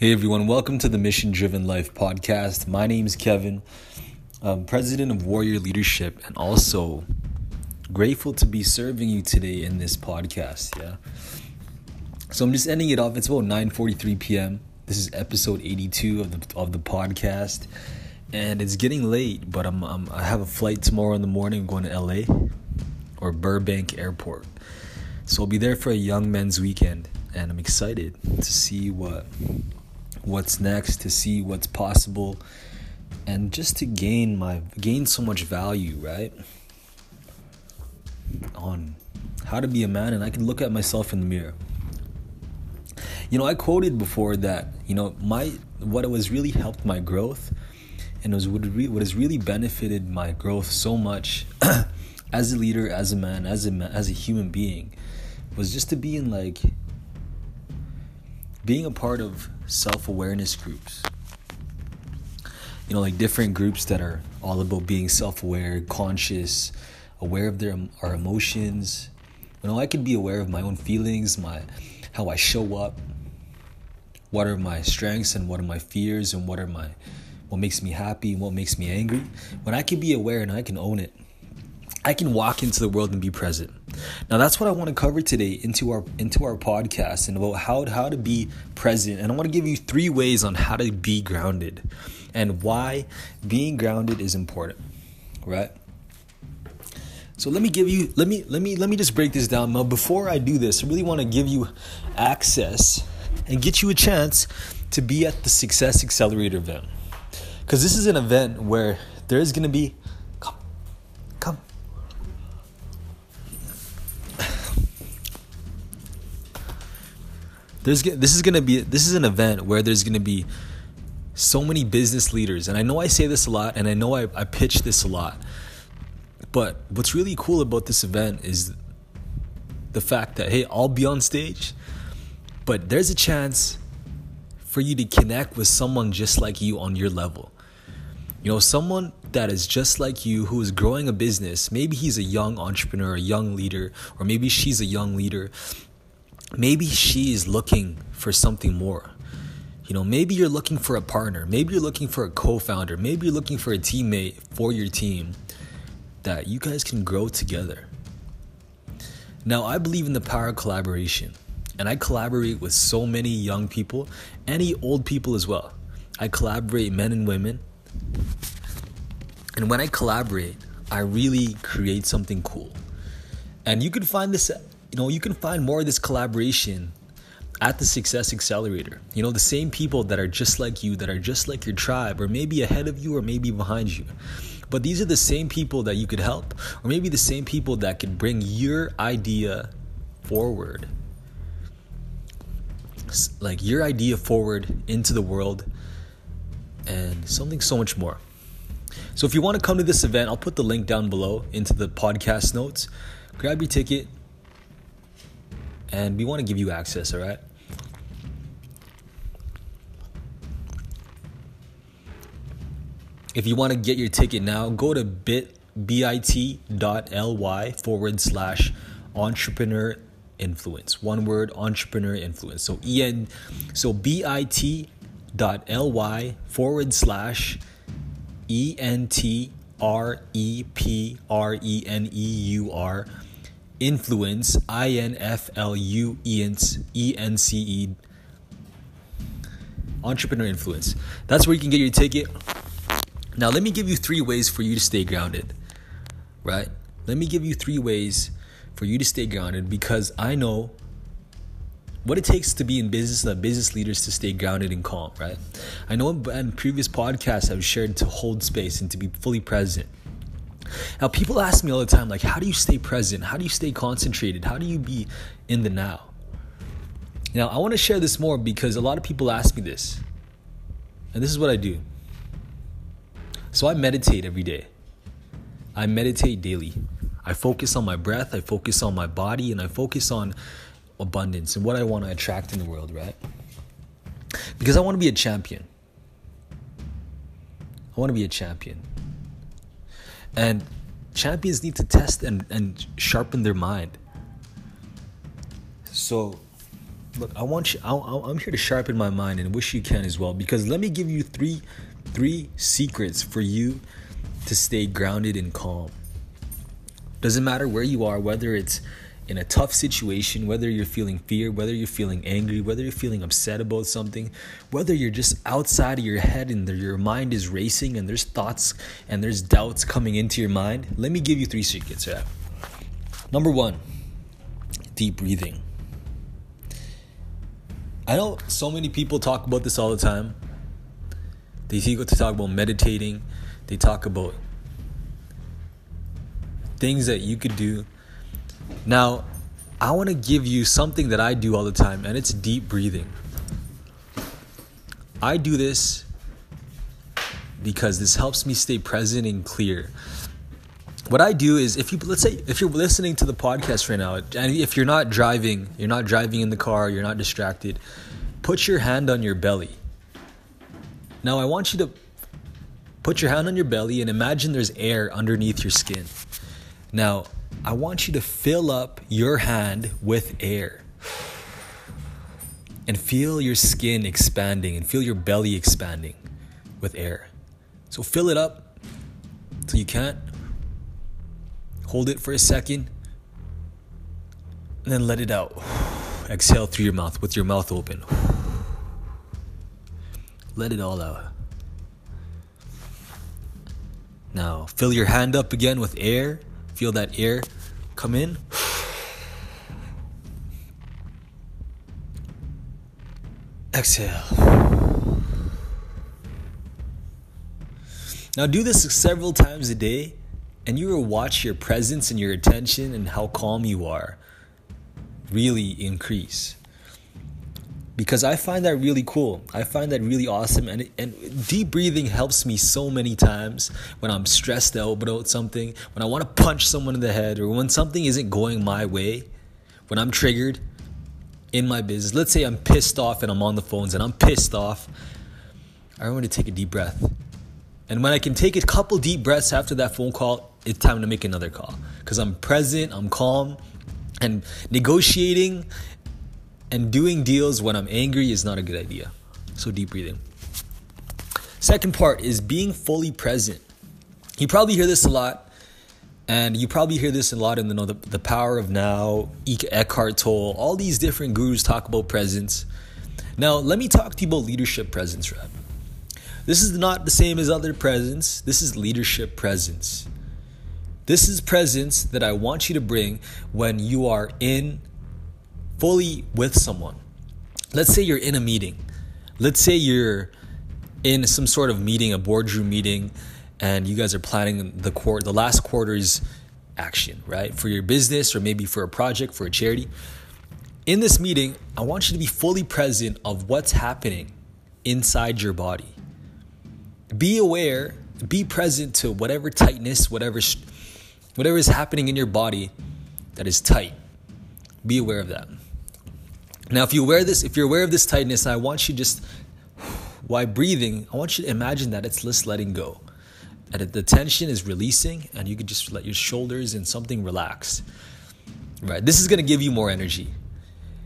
Hey everyone, welcome to the Mission Driven Life podcast. My name is Kevin, I'm president of Warrior Leadership, and also grateful to be serving you today in this podcast. Yeah. So I'm just ending it off. It's about 9:43 p.m. This is episode 82 of the of the podcast, and it's getting late. But I'm, I'm I have a flight tomorrow in the morning. I'm going to LA or Burbank Airport, so I'll be there for a young men's weekend, and I'm excited to see what what's next, to see what's possible, and just to gain my gain so much value, right? On how to be a man, and I can look at myself in the mirror. You know, I quoted before that you know my what was really helped my growth, and was what, re- what has really benefited my growth so much as a leader, as a man, as a man, as a human being, was just to be in like being a part of self awareness groups. You know, like different groups that are all about being self aware, conscious, aware of their our emotions. You know, I can be aware of my own feelings, my how I show up, what are my strengths and what are my fears and what are my what makes me happy and what makes me angry. When I can be aware and I can own it, I can walk into the world and be present. Now that's what I want to cover today into our into our podcast and about how how to be present. And I want to give you three ways on how to be grounded and why being grounded is important, right? So let me give you let me let me let me just break this down. Now before I do this, I really want to give you access and get you a chance to be at the Success Accelerator event. Cuz this is an event where there's going to be there's this is gonna be this is an event where there's gonna be so many business leaders, and I know I say this a lot, and I know I, I pitch this a lot, but what's really cool about this event is the fact that hey, I'll be on stage, but there's a chance for you to connect with someone just like you on your level. You know, someone that is just like you who is growing a business. Maybe he's a young entrepreneur, a young leader, or maybe she's a young leader maybe she is looking for something more. You know, maybe you're looking for a partner, maybe you're looking for a co founder, maybe you're looking for a teammate for your team that you guys can grow together. Now, I believe in the power of collaboration, and I collaborate with so many young people, any old people as well. I collaborate men and women. And when I collaborate, I really create something cool. And you can find this you know, you can find more of this collaboration at the Success Accelerator. You know, the same people that are just like you, that are just like your tribe, or maybe ahead of you, or maybe behind you. But these are the same people that you could help, or maybe the same people that could bring your idea forward. Like your idea forward into the world and something so much more. So if you want to come to this event, I'll put the link down below into the podcast notes. Grab your ticket, and we want to give you access, all right? If you want to get your ticket now, go to bit bit.ly forward slash entrepreneur influence. One word, entrepreneur influence. So en so bit.ly forward slash e n t r e p r e n e u r influence i n f l u e n c e entrepreneur influence. That's where you can get your ticket. Now let me give you three ways for you to stay grounded right? Let me give you three ways for you to stay grounded because i know what it takes to be in business and business leaders to stay grounded and calm right? I know in previous podcasts i've shared to hold space and to be fully present now, people ask me all the time, like, how do you stay present? How do you stay concentrated? How do you be in the now? Now, I want to share this more because a lot of people ask me this. And this is what I do. So I meditate every day. I meditate daily. I focus on my breath, I focus on my body, and I focus on abundance and what I want to attract in the world, right? Because I want to be a champion. I want to be a champion. And champions need to test and, and sharpen their mind. So look, I want you. I, I'm here to sharpen my mind, and wish you can as well. Because let me give you three, three secrets for you to stay grounded and calm. Doesn't matter where you are, whether it's in a tough situation, whether you're feeling fear, whether you're feeling angry, whether you're feeling upset about something, whether you're just outside of your head and your mind is racing and there's thoughts and there's doubts coming into your mind, let me give you three secrets. Yeah. Number one, deep breathing. I know so many people talk about this all the time. They talk about meditating. They talk about things that you could do. Now, I want to give you something that I do all the time, and it's deep breathing. I do this because this helps me stay present and clear. What I do is if you let's say if you're listening to the podcast right now and if you're not driving, you're not driving in the car, you're not distracted, put your hand on your belly. Now I want you to put your hand on your belly and imagine there's air underneath your skin. Now, I want you to fill up your hand with air and feel your skin expanding and feel your belly expanding with air. So fill it up till you can't. Hold it for a second and then let it out. Exhale through your mouth with your mouth open. Let it all out. Now, fill your hand up again with air Feel that air come in. Exhale. Now, do this several times a day, and you will watch your presence and your attention and how calm you are really increase because I find that really cool. I find that really awesome. And, and deep breathing helps me so many times when I'm stressed out about something, when I want to punch someone in the head, or when something isn't going my way, when I'm triggered in my business. Let's say I'm pissed off and I'm on the phones and I'm pissed off. I remember to take a deep breath. And when I can take a couple deep breaths after that phone call, it's time to make another call. Because I'm present, I'm calm, and negotiating and doing deals when I'm angry is not a good idea. So deep breathing. Second part is being fully present. You probably hear this a lot, and you probably hear this a lot in the, the, the power of now, Eckhart Tolle, all these different gurus talk about presence. Now, let me talk to you about leadership presence, Rad. This is not the same as other presence. This is leadership presence. This is presence that I want you to bring when you are in fully with someone. Let's say you're in a meeting. Let's say you're in some sort of meeting, a boardroom meeting, and you guys are planning the quarter, the last quarter's action, right? For your business or maybe for a project, for a charity. In this meeting, I want you to be fully present of what's happening inside your body. Be aware, be present to whatever tightness, whatever whatever is happening in your body that is tight. Be aware of that. Now, if you wear this, if you're aware of this tightness, I want you just while breathing, I want you to imagine that it's just letting go. That the tension is releasing, and you can just let your shoulders and something relax. Right. This is going to give you more energy.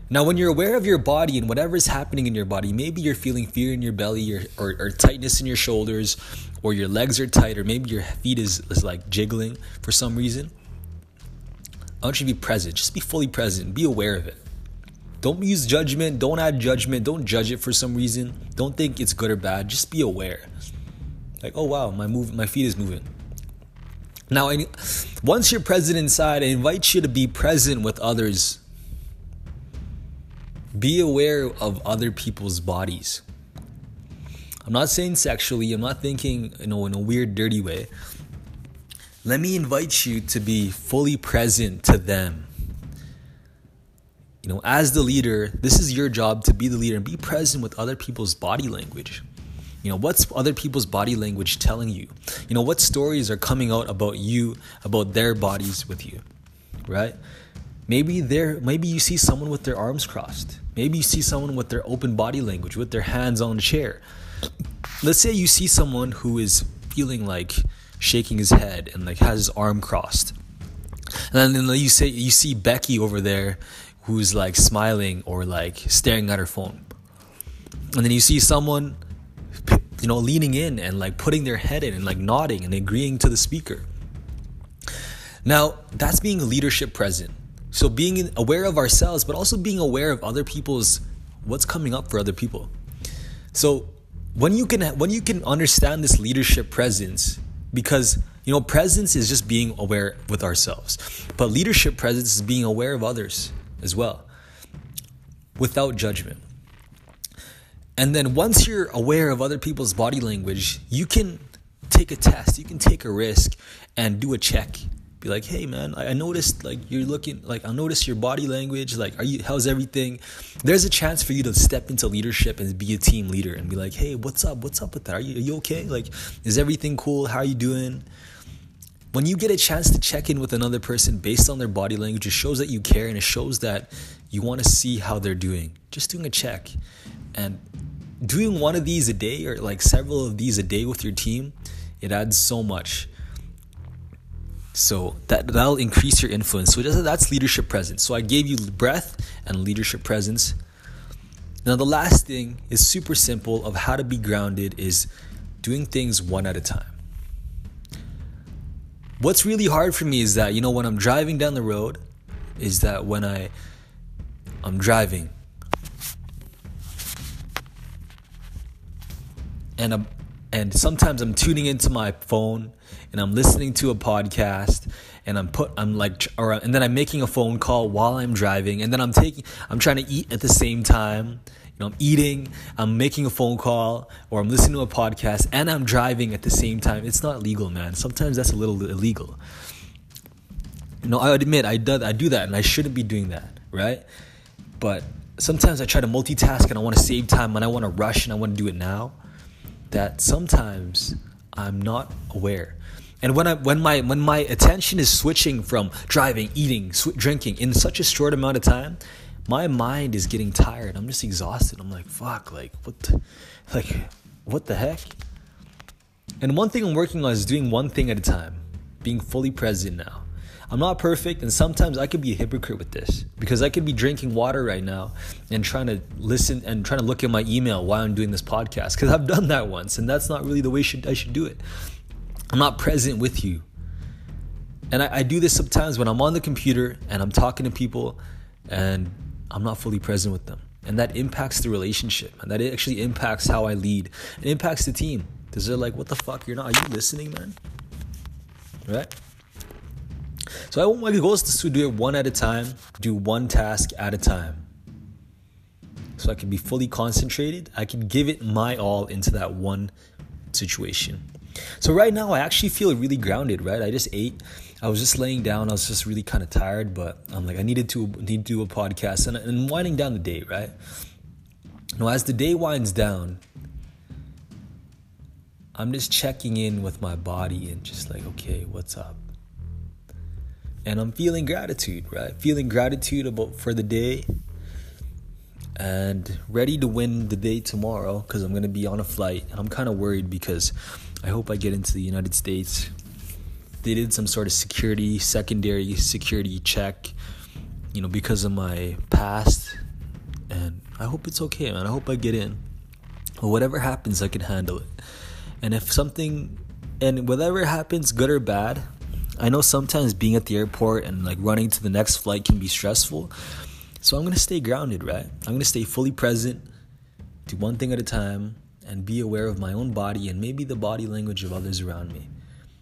Now, when you're aware of your body and whatever is happening in your body, maybe you're feeling fear in your belly or, or, or tightness in your shoulders, or your legs are tight, or maybe your feet is, is like jiggling for some reason. I want you to be present. Just be fully present. Be aware of it. Don't use judgment. Don't add judgment. Don't judge it for some reason. Don't think it's good or bad. Just be aware. Like, oh wow, my move, my feet is moving. Now, once you're present inside, I invite you to be present with others. Be aware of other people's bodies. I'm not saying sexually. I'm not thinking, you know, in a weird, dirty way. Let me invite you to be fully present to them you know, as the leader, this is your job to be the leader and be present with other people's body language. You know, what's other people's body language telling you? You know, what stories are coming out about you, about their bodies with you, right? Maybe they maybe you see someone with their arms crossed. Maybe you see someone with their open body language, with their hands on the chair. Let's say you see someone who is feeling like shaking his head and like has his arm crossed. And then you say you see Becky over there who's like smiling or like staring at her phone. And then you see someone you know leaning in and like putting their head in and like nodding and agreeing to the speaker. Now, that's being leadership present. So being aware of ourselves but also being aware of other people's what's coming up for other people. So when you can when you can understand this leadership presence because you know presence is just being aware with ourselves but leadership presence is being aware of others as well without judgment and then once you're aware of other people's body language you can take a test you can take a risk and do a check be like, hey man, I noticed like you're looking like I noticed your body language. Like, are you how's everything? There's a chance for you to step into leadership and be a team leader and be like, hey, what's up? What's up with that? Are you are you okay? Like, is everything cool? How are you doing? When you get a chance to check in with another person based on their body language, it shows that you care and it shows that you want to see how they're doing. Just doing a check. And doing one of these a day or like several of these a day with your team, it adds so much. So that that'll increase your influence. So that's leadership presence. So I gave you breath and leadership presence. Now the last thing is super simple of how to be grounded is doing things one at a time. What's really hard for me is that you know when I'm driving down the road is that when I I'm driving and I'm and sometimes I'm tuning into my phone and I'm listening to a podcast and I'm put I'm like or and then I'm making a phone call while I'm driving and then I'm taking I'm trying to eat at the same time. Know, I'm eating, I'm making a phone call or I'm listening to a podcast and I'm driving at the same time. It's not legal, man. Sometimes that's a little illegal. You know, I admit I do I do that and I shouldn't be doing that, right? But sometimes I try to multitask and I want to save time and I want to rush and I want to do it now. That sometimes I'm not aware. And when I when my when my attention is switching from driving, eating, sw- drinking in such a short amount of time, my mind is getting tired. I'm just exhausted. I'm like, fuck, like what, the, like what the heck? And one thing I'm working on is doing one thing at a time, being fully present now. I'm not perfect, and sometimes I could be a hypocrite with this because I could be drinking water right now and trying to listen and trying to look at my email while I'm doing this podcast because I've done that once, and that's not really the way should, I should do it. I'm not present with you. And I, I do this sometimes when I'm on the computer and I'm talking to people and I'm not fully present with them. And that impacts the relationship. And that it actually impacts how I lead. It impacts the team. Because they're like, what the fuck? You're not, are you listening, man? Right? So I want my goal is to do it one at a time, do one task at a time. So I can be fully concentrated. I can give it my all into that one situation. So right now I actually feel really grounded, right? I just ate. I was just laying down. I was just really kind of tired, but I'm like I needed to need to do a podcast and, and winding down the day, right? Now as the day winds down, I'm just checking in with my body and just like, okay, what's up? And I'm feeling gratitude, right? Feeling gratitude about for the day and ready to win the day tomorrow because I'm going to be on a flight. And I'm kind of worried because I hope I get into the United States. They did some sort of security, secondary security check, you know, because of my past. And I hope it's okay, man. I hope I get in. But whatever happens, I can handle it. And if something, and whatever happens, good or bad, I know sometimes being at the airport and like running to the next flight can be stressful. So I'm gonna stay grounded, right? I'm gonna stay fully present, do one thing at a time, and be aware of my own body and maybe the body language of others around me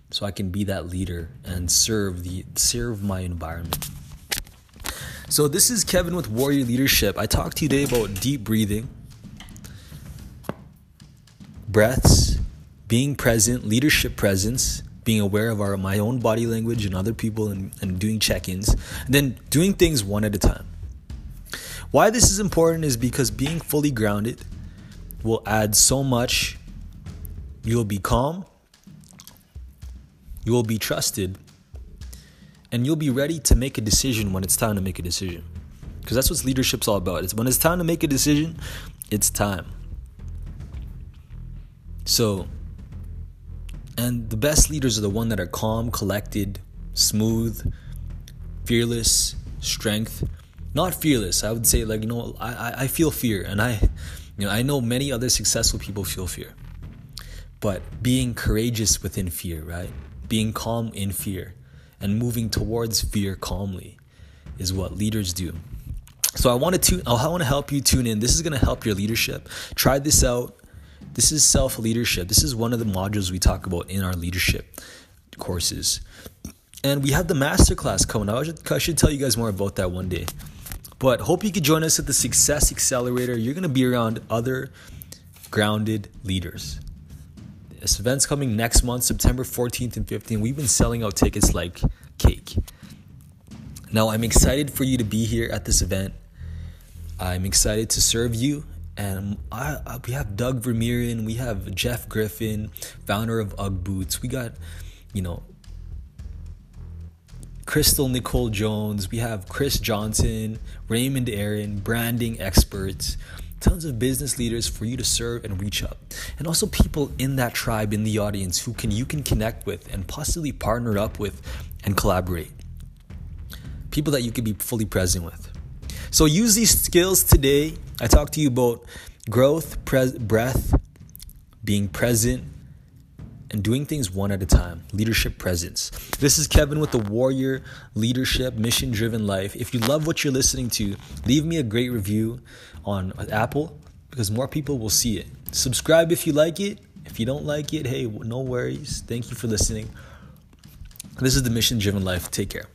so I can be that leader and serve the serve my environment. So this is Kevin with Warrior Leadership. I talked to you today about deep breathing, breaths, being present, leadership presence, being aware of our my own body language and other people and, and doing check-ins, and then doing things one at a time. Why this is important is because being fully grounded will add so much. You'll be calm, you will be trusted, and you'll be ready to make a decision when it's time to make a decision. Because that's what leadership's all about. It's when it's time to make a decision, it's time. So, and the best leaders are the one that are calm, collected, smooth, fearless, strength, not fearless. I would say like you know I I feel fear, and I you know I know many other successful people feel fear, but being courageous within fear, right? Being calm in fear, and moving towards fear calmly, is what leaders do. So I want to tune. I want to help you tune in. This is going to help your leadership. Try this out. This is self leadership. This is one of the modules we talk about in our leadership courses. And we have the masterclass coming. I should, I should tell you guys more about that one day. But hope you could join us at the Success Accelerator. You're going to be around other grounded leaders. This event's coming next month, September 14th and 15th. We've been selling out tickets like cake. Now, I'm excited for you to be here at this event. I'm excited to serve you. And I, I, we have Doug Vermeeren, we have Jeff Griffin, founder of UGG Boots. We got, you know, Crystal Nicole Jones. We have Chris Johnson, Raymond Aaron, branding experts, tons of business leaders for you to serve and reach up. And also people in that tribe in the audience who can you can connect with and possibly partner up with and collaborate. People that you can be fully present with. So use these skills today. I talked to you about growth, breath, being present, and doing things one at a time. Leadership presence. This is Kevin with the Warrior Leadership Mission Driven Life. If you love what you're listening to, leave me a great review on Apple because more people will see it. Subscribe if you like it. If you don't like it, hey, no worries. Thank you for listening. This is the Mission Driven Life. Take care.